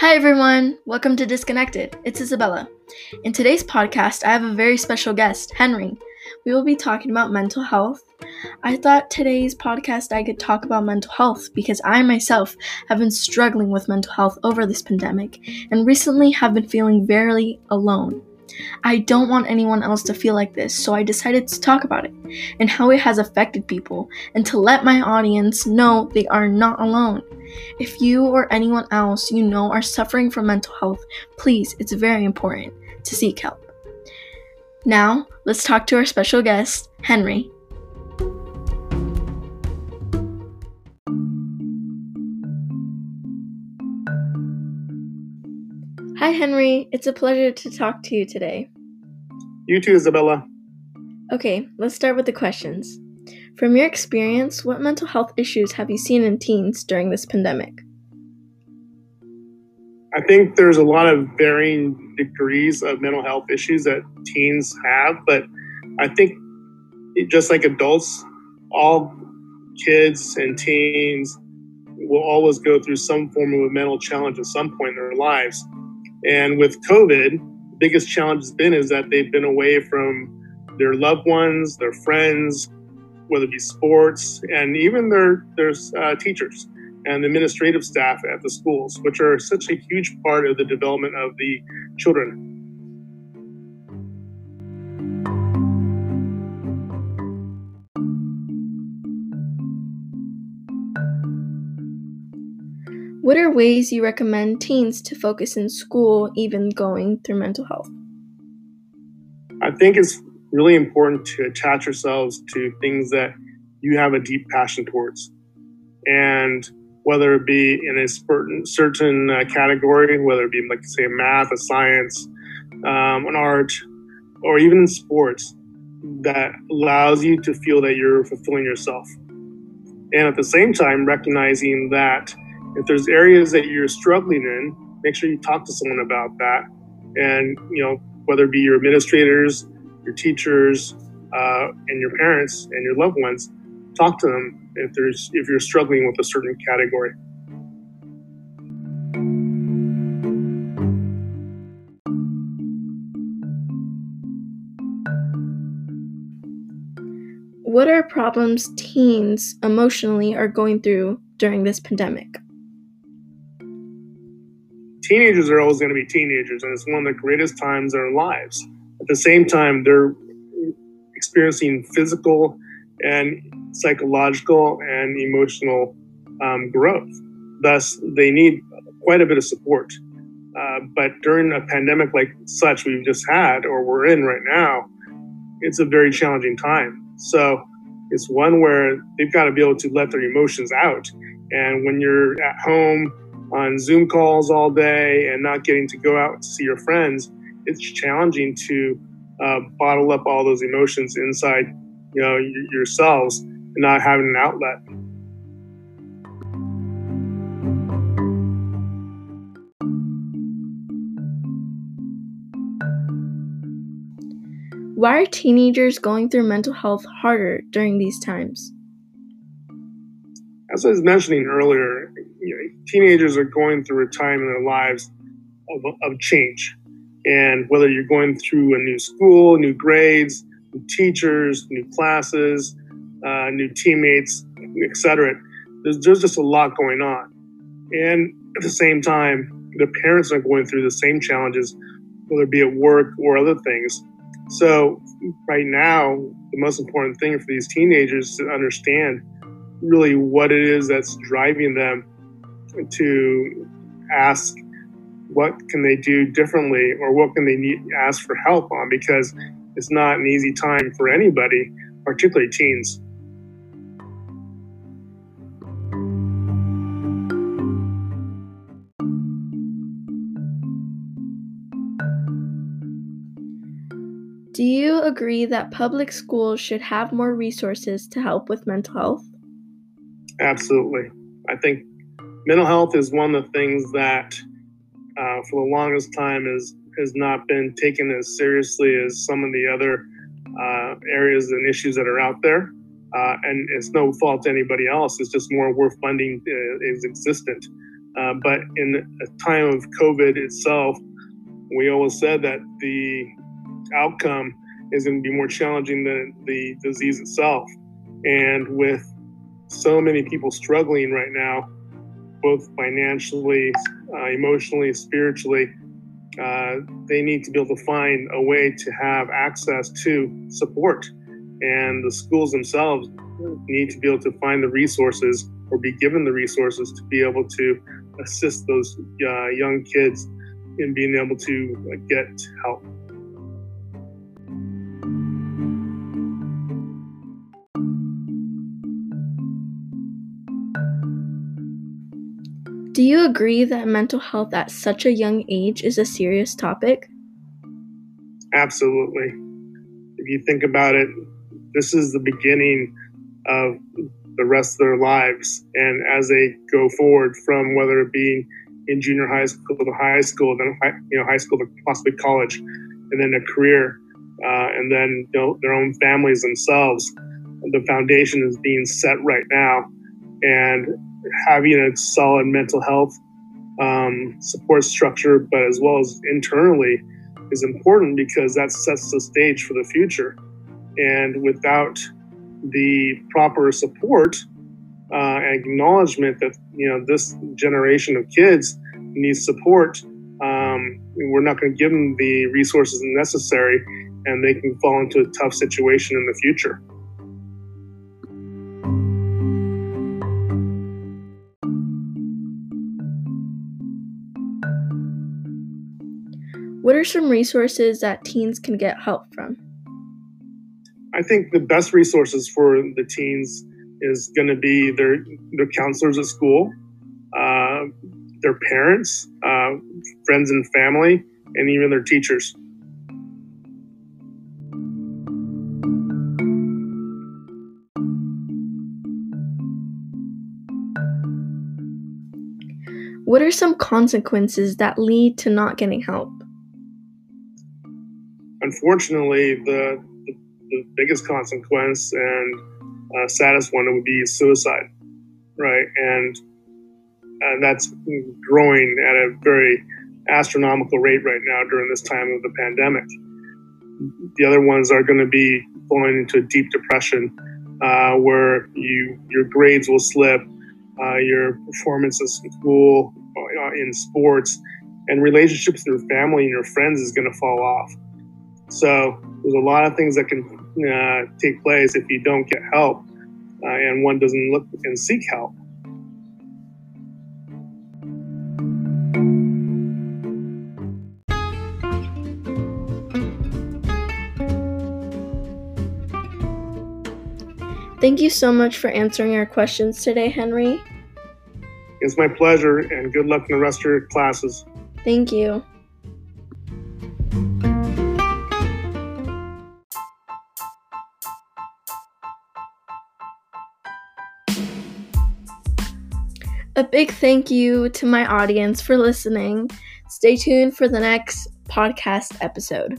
Hi, everyone. Welcome to Disconnected. It's Isabella. In today's podcast, I have a very special guest, Henry. We will be talking about mental health. I thought today's podcast I could talk about mental health because I myself have been struggling with mental health over this pandemic and recently have been feeling very alone. I don't want anyone else to feel like this, so I decided to talk about it and how it has affected people and to let my audience know they are not alone. If you or anyone else you know are suffering from mental health, please, it's very important to seek help. Now, let's talk to our special guest, Henry. Hi, Henry. It's a pleasure to talk to you today. You too, Isabella. Okay, let's start with the questions. From your experience, what mental health issues have you seen in teens during this pandemic? I think there's a lot of varying degrees of mental health issues that teens have, but I think just like adults, all kids and teens will always go through some form of a mental challenge at some point in their lives. And with COVID, the biggest challenge has been is that they've been away from their loved ones, their friends, whether it be sports, and even their their uh, teachers and administrative staff at the schools, which are such a huge part of the development of the children. What are ways you recommend teens to focus in school, even going through mental health? I think it's really important to attach yourselves to things that you have a deep passion towards. And whether it be in a certain, uh, category, whether it be like, say, math, a science, um, an art, or even in sports, that allows you to feel that you're fulfilling yourself. And at the same time, recognizing that if there's areas that you're struggling in, make sure you talk to someone about that. And, you know, whether it be your administrators, your teachers, uh, and your parents and your loved ones, talk to them if there's if you're struggling with a certain category. What are problems teens emotionally are going through during this pandemic? teenagers are always going to be teenagers, and it's one of the greatest times in their lives. The same time, they're experiencing physical and psychological and emotional um, growth. Thus, they need quite a bit of support. Uh, but during a pandemic like such we've just had, or we're in right now, it's a very challenging time. So it's one where they've got to be able to let their emotions out. And when you're at home on Zoom calls all day and not getting to go out to see your friends, it's challenging to uh, bottle up all those emotions inside, you know, y- yourselves and not having an outlet. Why are teenagers going through mental health harder during these times? As I was mentioning earlier, you know, teenagers are going through a time in their lives of, of change. And whether you're going through a new school, new grades, new teachers, new classes, uh, new teammates, etc., there's, there's just a lot going on. And at the same time, the parents are going through the same challenges, whether it be at work or other things. So, right now, the most important thing for these teenagers to understand really what it is that's driving them to ask what can they do differently or what can they need ask for help on? Because it's not an easy time for anybody particularly teens. Do you agree that public schools should have more resources to help with mental health? absolutely. I think mental health is one of the things that uh, for the longest time is has not been taken as seriously as some of the other uh, areas and issues that are out there. Uh, and it's no fault to anybody else. It's just more where funding uh, is existent. Uh, but in a time of COVID itself, we always said that the outcome is going to be more challenging than the disease itself. And with so many people struggling right now, both financially, uh, emotionally, spiritually, uh, they need to be able to find a way to have access to support. And the schools themselves need to be able to find the resources or be given the resources to be able to assist those uh, young kids in being able to uh, get help. Do you agree that mental health at such a young age is a serious topic? Absolutely. If you think about it, this is the beginning of the rest of their lives. And as they go forward from whether it be in junior high school to high school, then you know high school to possibly college, and then a career, uh, and then you know, their own families themselves, the foundation is being set right now. And having a solid mental health um, support structure, but as well as internally, is important because that sets the stage for the future. And without the proper support uh, and acknowledgement that you know this generation of kids needs support, um, we're not going to give them the resources necessary, and they can fall into a tough situation in the future. What are some resources that teens can get help from? I think the best resources for the teens is going to be their their counselors at school, uh, their parents, uh, friends and family, and even their teachers. What are some consequences that lead to not getting help? Unfortunately, the, the, the biggest consequence and uh, saddest one would be suicide, right? And and that's growing at a very astronomical rate right now during this time of the pandemic. The other ones are going to be falling into a deep depression, uh, where you your grades will slip, uh, your performance in school, uh, in sports, and relationships with your family and your friends is going to fall off. So there's a lot of things that can uh, take place if you don't get help uh, and one doesn't look and seek help. Thank you so much for answering our questions today, Henry. It's my pleasure, and good luck in the rest of your classes. Thank you. A big thank you to my audience for listening. Stay tuned for the next podcast episode.